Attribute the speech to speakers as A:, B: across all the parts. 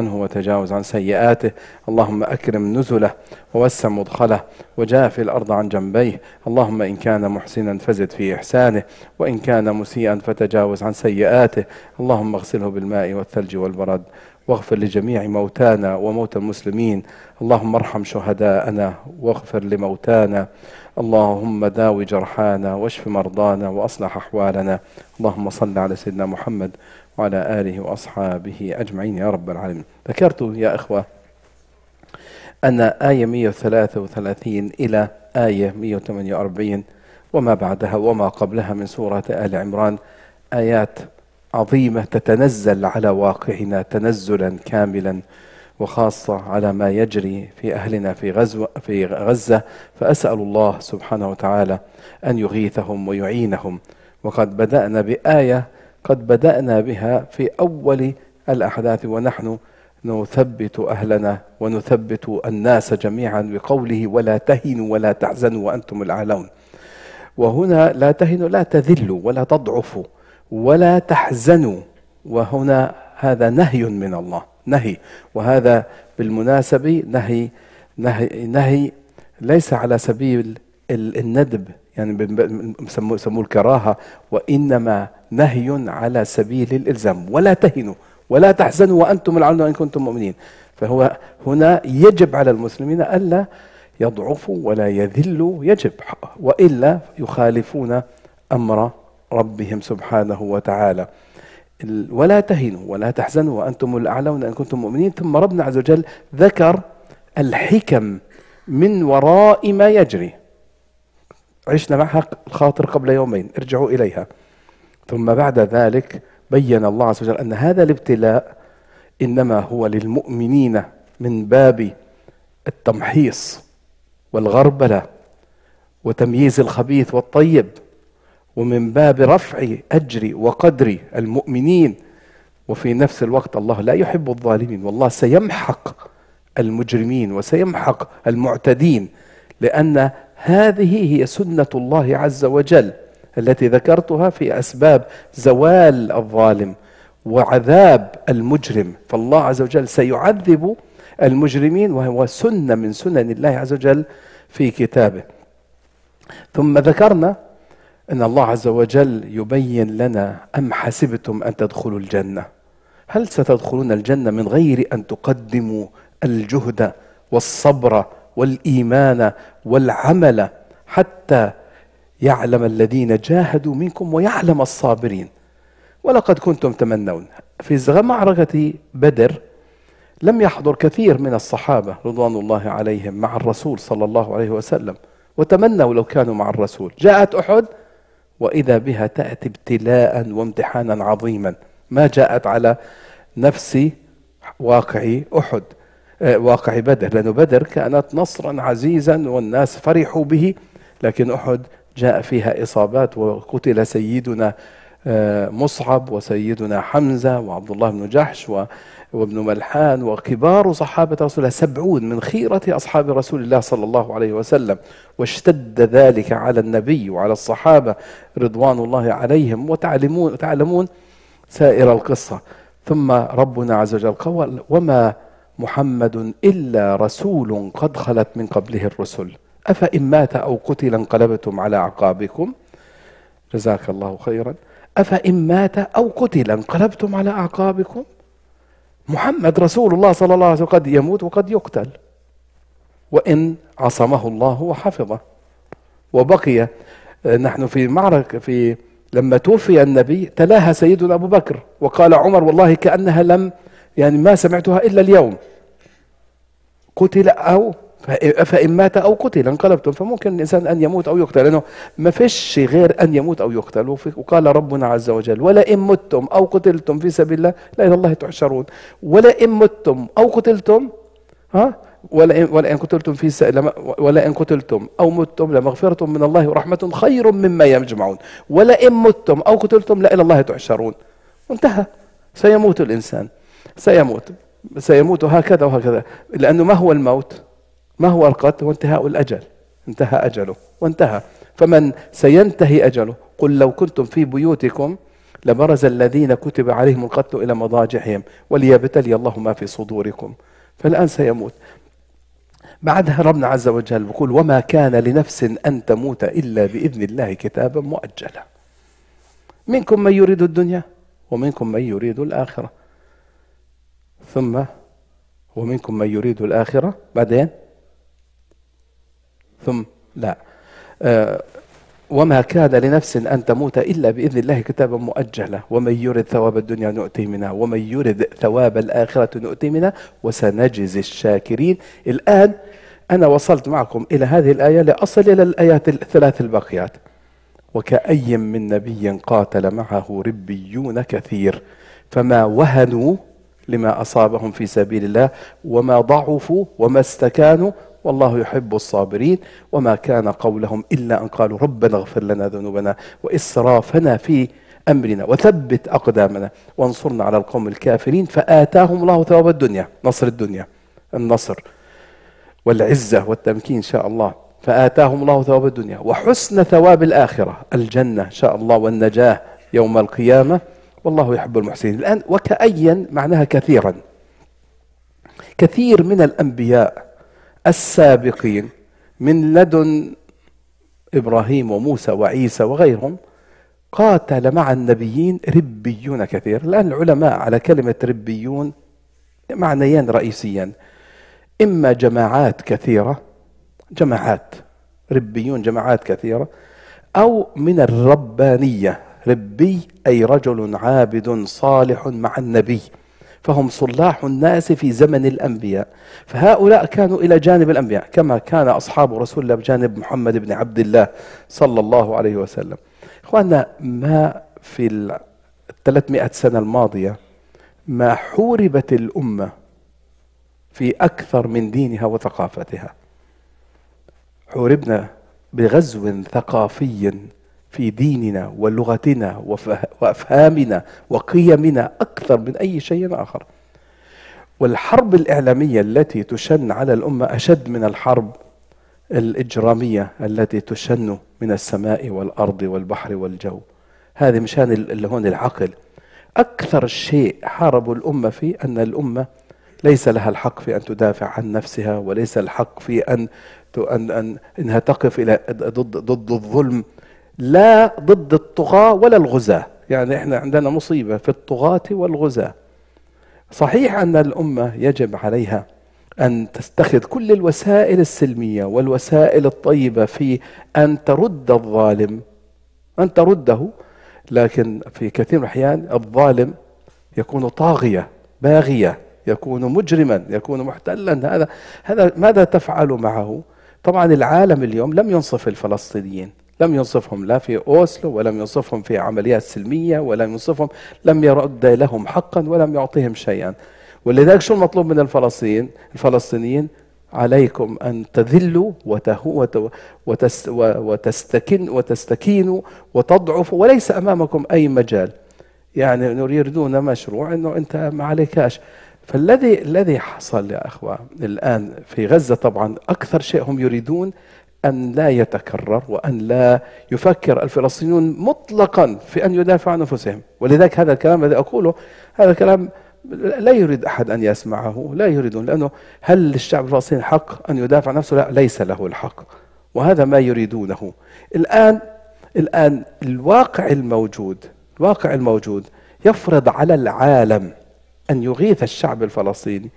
A: عنه وتجاوز عن سيئاته. اللهم أكرم نزله ووسع مدخله وجافي الأرض عن جنبيه. اللهم إن كان محسنا فزد في إحسانه وإن كان مسيئا فتجاوز عن سيئاته. اللهم اغسله بالماء والثلج والبرد. واغفر لجميع موتانا وموتى المسلمين. اللهم ارحم شهداءنا واغفر لموتانا. اللهم داوي جرحانا واشف مرضانا وأصلح أحوالنا. اللهم صل على سيدنا محمد وعلى آله وأصحابه أجمعين يا رب العالمين. ذكرت يا إخوة أن آية 133 إلى آية 148 وما بعدها وما قبلها من سورة آل عمران. آيات عظيمة تتنزل على واقعنا تنزلا كاملا وخاصة على ما يجري في أهلنا في غزو في غزة. فأسأل الله سبحانه وتعالى أن يغيثهم ويعينهم. وقد بدأنا بآية قد بدأنا بها في أول الأحداث ونحن نثبت أهلنا ونثبت الناس جميعا بقوله ولا تهنوا ولا تحزنوا وأنتم الأعلون. وهنا لا تهنوا لا تذلوا ولا تضعفوا. ولا تحزنوا. وهنا هذا نهي من الله. نهي. وهذا بالمناسبة نهي نهي نهي ليس على سبيل الندب يعني بسموه الكراهة وإنما نهي على سبيل الإلزام. ولا تهنوا ولا تحزنوا وأنتم العون إن كنتم مؤمنين. فهو هنا يجب على المسلمين ألا يضعفوا ولا يذلوا يجب. وإلا يخالفون أمر ربهم سبحانه وتعالى. ولا تهنوا ولا تحزنوا وأنتم الأعلون إن كنتم مؤمنين. ثم ربنا عز وجل ذكر الحكم من وراء ما يجري. عشنا معها الخاطر قبل يومين ارجعوا إليها. ثم بعد ذلك بين الله عز وجل أن هذا الابتلاء إنما هو للمؤمنين من باب التمحيص والغربلة وتمييز الخبيث والطيب. ومن باب رفع أجر وقدر المؤمنين وفي نفس الوقت الله لا يحب الظالمين. والله سيمحق المجرمين وسيمحق المعتدين لأن هذه هي سنة الله عز وجل التي ذكرتها في أسباب زوال الظالم وعذاب المجرم. فالله عز وجل سيعذب المجرمين وهو سنة من سنن الله عز وجل في كتابه. ثم ذكرنا إن الله عز وجل يبين لنا أم حسبتم أن تدخلوا الجنة؟ هل ستدخلون الجنة من غير أن تقدموا الجهد والصبر والإيمان والعمل حتى يعلم الذين جاهدوا منكم ويعلم الصابرين؟ ولقد كنتم تمنون. في معركة بدر لم يحضر كثير من الصحابة رضوان الله عليهم مع الرسول صلى الله عليه وسلم وتمنوا لو كانوا مع الرسول. جاءت أحد وإذا بها تأتي ابتلاء وامتحانا عظيما. ما جاءت على نفس واقع أحد آه، واقع بدر لأن بدر كانت نصرا عزيزا والناس فرحوا به لكن أحد جاء فيها إصابات وقتل سيدنا آه، مصعب وسيدنا حمزة وعبد الله بن جحش وابن ملحان وكبار صحابة رسول الله سبعون من خيرة أصحاب رسول الله صلى الله عليه وسلم. واشتد ذلك على النبي وعلى الصحابة رضوان الله عليهم وتعلمون تعلمون سائر القصة. ثم ربنا عز وجل قال وما محمد إلا رسول قد خلت من قبله الرسل. أفإن مات أو قتل انقلبتم على أعقابكم. جزاك الله خيرا. أفإن مات أو قتل انقلبتم على أعقابكم. محمد رسول الله صلى الله عليه وسلم قد يموت وقد يقتل. وإن عصمه الله وحفظه. وبقي نحن في معركة في لما توفي النبي تلاها سيدنا أبو بكر. وقال عمر والله كأنها لم يعني ما سمعتها إلا اليوم. قتل أو فإن مات أو قتل انقلبتم فممكن الإنسان أن يموت أو يقتل لأنه ما فيش غير أن يموت أو يقتل. وقال ربنا عز وجل ولئن متم أو قتلتم في سبيل الله لا إلى الله تحشرون. ولئن متم أو قتلتم ها؟ ولئن ولئن قتلتم في ولئن قتلتم أو متم لمغفرة من الله ورحمة خير مما يجمعون. ولئن متم أو قتلتم لا إلى الله تحشرون. انتهى. سيموت الإنسان. سيموت. سيموت هكذا وهكذا. لأنه ما هو الموت؟ ما هو القتل؟ هو انتهاء الأجل. انتهى أجله. وانتهى. فمن سينتهي أجله قل لو كنتم في بيوتكم لبرز الذين كتب عليهم القتل إلى مضاجعهم وليبتلي الله ما في صدوركم. فالآن سيموت. بعدها ربنا عز وجل بيقول وما كان لنفس أن تموت إلا بإذن الله كتابا مؤجلا. منكم من يريد الدنيا ومنكم من يريد الآخرة. ثم ومنكم من يريد الآخرة بعدين؟ ثم لا. آه وما كان لنفس أن تموت إلا بإذن الله كتابا مؤجلا. ومن يرد ثواب الدنيا نؤتي منها. ومن يرد ثواب الآخرة نؤتي منها. وسنجزي الشاكرين. الآن أنا وصلت معكم إلى هذه الآية لأصل إلى الآيات الثلاث الباقيات. وكأي من نبي قاتل معه ربيون كثير. فما وهنوا لما أصابهم في سبيل الله. وما ضعفوا. وما استكانوا. والله يحب الصابرين وما كان قولهم إلا أن قالوا ربنا اغفر لنا ذنوبنا وإسرافنا في أمرنا وثبت أقدامنا وانصرنا على القوم الكافرين فآتاهم الله ثواب الدنيا نصر الدنيا النصر والعزة والتمكين إن شاء الله فآتاهم الله ثواب الدنيا وحسن ثواب الآخرة الجنة إن شاء الله والنجاة يوم القيامة والله يحب المحسنين. الآن وكأيا معناها كثيرا كثير من الأنبياء السابقين من لدن إبراهيم وموسى وعيسى وغيرهم قاتل مع النبيين ربيون كثير. الآن العلماء على كلمة ربيون معنيان رئيسيان. إما جماعات كثيرة جماعات ربيون جماعات كثيرة أو من الربانية. ربي أي رجل عابد صالح مع النبي. فهم صلاح الناس في زمن الأنبياء. فهؤلاء كانوا إلى جانب الأنبياء كما كان أصحاب رسول الله بجانب محمد بن عبد الله صلى الله عليه وسلم. إخواننا ما في الثلاثمائة سنة الماضية ما حوربت الأمة في أكثر من دينها وثقافتها؟ حوربنا بغزو ثقافي في ديننا ولغتنا وأفهامنا وقيمنا أكثر من أي شيء آخر. والحرب الإعلامية التي تشن على الأمة أشد من الحرب الإجرامية التي تشن من السماء والأرض والبحر والجو. هذه مشان اللي هون العقل. أكثر شيء حاربوا الأمة فيه أن الأمة ليس لها الحق في أن تدافع عن نفسها وليس الحق في أن ان, أن إنها تقف إلى ضد ضد الظلم لا ضد الطغاة ولا الغزاة. يعني إحنا عندنا مصيبة في الطغاة والغزاة. صحيح أن الأمة يجب عليها أن تستخذ كل الوسائل السلمية والوسائل الطيبة في أن ترد الظالم أن ترده لكن في كثير من الأحيان الظالم يكون طاغية باغية يكون مجرما يكون محتلا. هذا هذا ماذا تفعل معه؟ طبعا العالم اليوم لم ينصف الفلسطينيين. لم ينصفهم لا في أوسلو ولم ينصفهم في عمليات سلمية ولم ينصفهم لم يرد لهم حقا ولم يعطيهم شيئا. ولذلك شو المطلوب من الفلسطينيين الفلسطينيين عليكم أن تذلوا وتستكن وتستكينوا وتضعفوا وليس أمامكم أي مجال. يعني يريدون مشروع أنه أنت ما عليكاش فالذي الذي حصل يا أخوة الآن في غزة طبعا أكثر شيء هم يريدون أن لا يتكرر وأن لا يفكر الفلسطينيون مطلقا في أن يدافعوا عن أنفسهم. ولذلك هذا الكلام الذي أقوله هذا كلام لا يريد أحد أن يسمعه لا يريدون لأنه هل للشعب الفلسطيني حق أن يدافع عن نفسه؟ لا ليس له الحق. وهذا ما يريدونه. الآن الآن الواقع الموجود الواقع الموجود يفرض على العالم أن يغيث الشعب الفلسطيني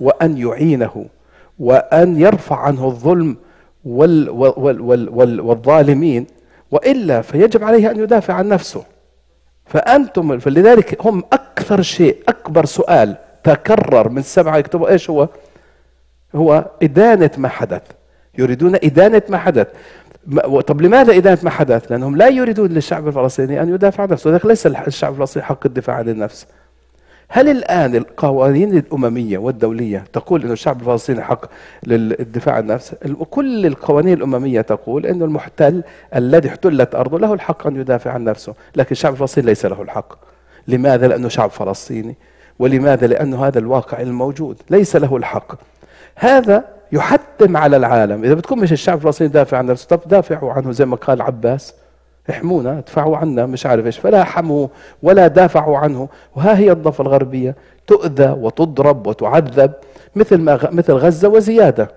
A: وأن يعينه وأن يرفع عنه الظلم وال وال وال وال والظالمين وإلا فيجب عليه أن يدافع عن نفسه فأنتم فلذلك هم أكثر شيء أكبر سؤال تكرر من سبعة يكتبوا إيش هو؟ هو إدانة ما حدث يريدون إدانة ما حدث طب لماذا إدانة ما حدث؟ لأنهم لا يريدون للشعب الفلسطيني أن يدافع عن نفسه، لذلك ليس الشعب الفلسطيني حق الدفاع عن النفس. هل الآن القوانين الأممية والدولية تقول أن الشعب الفلسطيني حق للدفاع عن النفس كل القوانين الأممية تقول أن المحتل الذي احتلت أرضه له الحق أن يدافع عن نفسه لكن الشعب الفلسطيني ليس له الحق. لماذا؟ لأنه شعب فلسطيني. ولماذا؟ لأنه هذا الواقع الموجود ليس له الحق. هذا يحتم على العالم. إذا بتكون مش الشعب الفلسطيني دافع عن نفسه طب دافعوا عنه زي ما قال عباس. احمونا ادفعوا عنا مش عارف إيش فلا حموا ولا دافعوا عنه. وها هي الضفة الغربية تؤذى وتضرب وتعذب مثل ما مثل غزة وزيادة.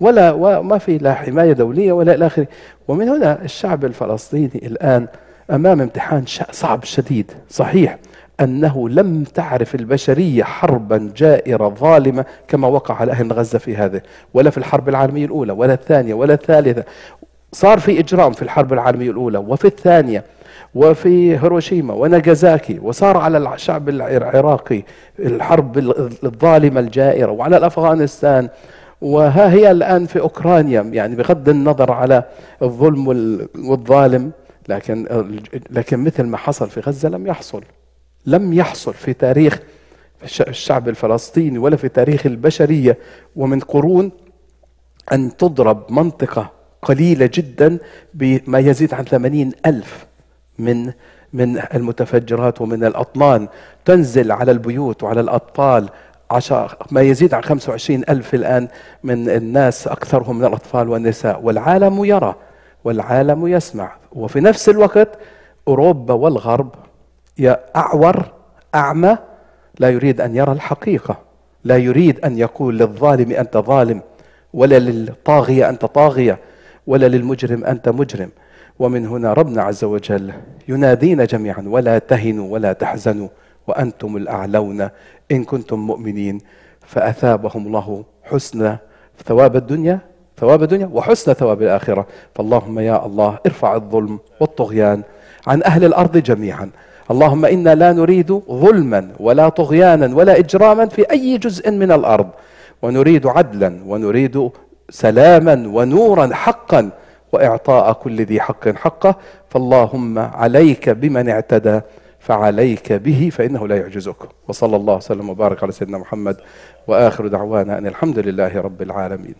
A: ولا وما في لا حماية دولية ولا إلى آخره. ومن هنا الشعب الفلسطيني الآن أمام امتحان صعب شديد. صحيح أنه لم تعرف البشرية حربا جائرة ظالمة كما وقع على أهل غزة في هذه ولا في الحرب العالمية الأولى ولا الثانية ولا الثالثة. صار في إجرام في الحرب العالمية الأولى وفي الثانية وفي هيروشيما وناجازاكي وصار على الشعب العراقي الحرب الظالمة الجائرة وعلى الأفغانستان. وها هي الآن في أوكرانيا يعني بغض النظر على الظلم والظالم لكن لكن مثل ما حصل في غزة لم يحصل لم يحصل في تاريخ الشعب الفلسطيني ولا في تاريخ البشرية. ومن قرون أن تضرب منطقة قليلة جدا بما يزيد عن ثمانين ألف من من المتفجرات ومن الأطنان تنزل على البيوت وعلى الأطفال عشر ما يزيد عن 25 ألف الآن من الناس أكثرهم من الأطفال والنساء. والعالم يرى والعالم يسمع. وفي نفس الوقت أوروبا والغرب أعور أعمى لا يريد أن يرى الحقيقة. لا يريد أن يقول للظالم أنت ظالم ولا للطاغية أنت طاغية. ولا للمجرم أنت مجرم. ومن هنا ربنا عز وجل ينادينا جميعا ولا تهنوا ولا تحزنوا وأنتم الأعلون إن كنتم مؤمنين. فأثابهم الله حسن ثواب الدنيا ثواب الدنيا وحسن ثواب الآخرة. فاللهم يا الله ارفع الظلم والطغيان عن أهل الأرض جميعا. اللهم إنا لا نريد ظلما ولا طغيانا ولا إجراما في أي جزء من الأرض. ونريد عدلا ونريد سلاما ونورا حقا وإعطاء كل ذي حق حقه. فاللهم عليك بمن اعتدى فعليك به فإنه لا يعجزك. وصلى الله وسلم وبارك على سيدنا محمد وآخر دعوانا أن الحمد لله رب العالمين.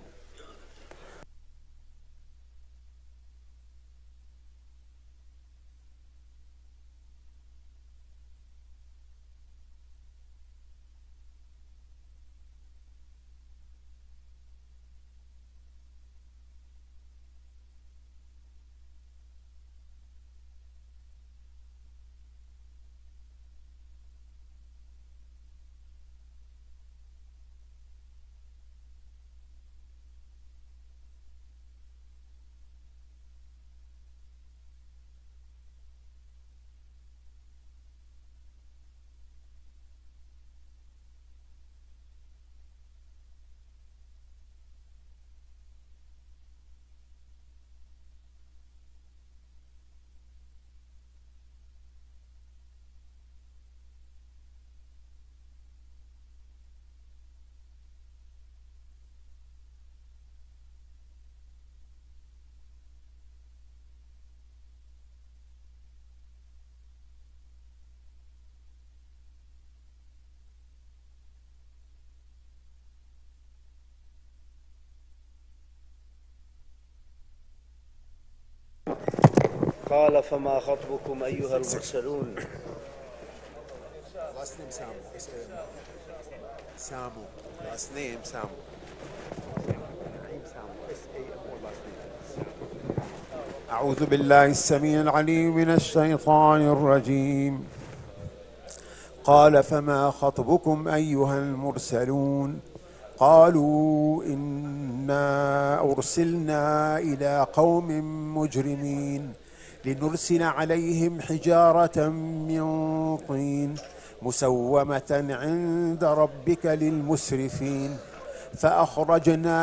B: قال فما خطبكم أيها المرسلون؟
C: أعوذ بالله السميع العليم من الشيطان الرجيم. قال فما خطبكم أيها المرسلون؟ قالوا إنا أرسلنا إلى قوم مجرمين. لنرسل عليهم حجارة من طين مسومة عند ربك للمسرفين. فأخرجنا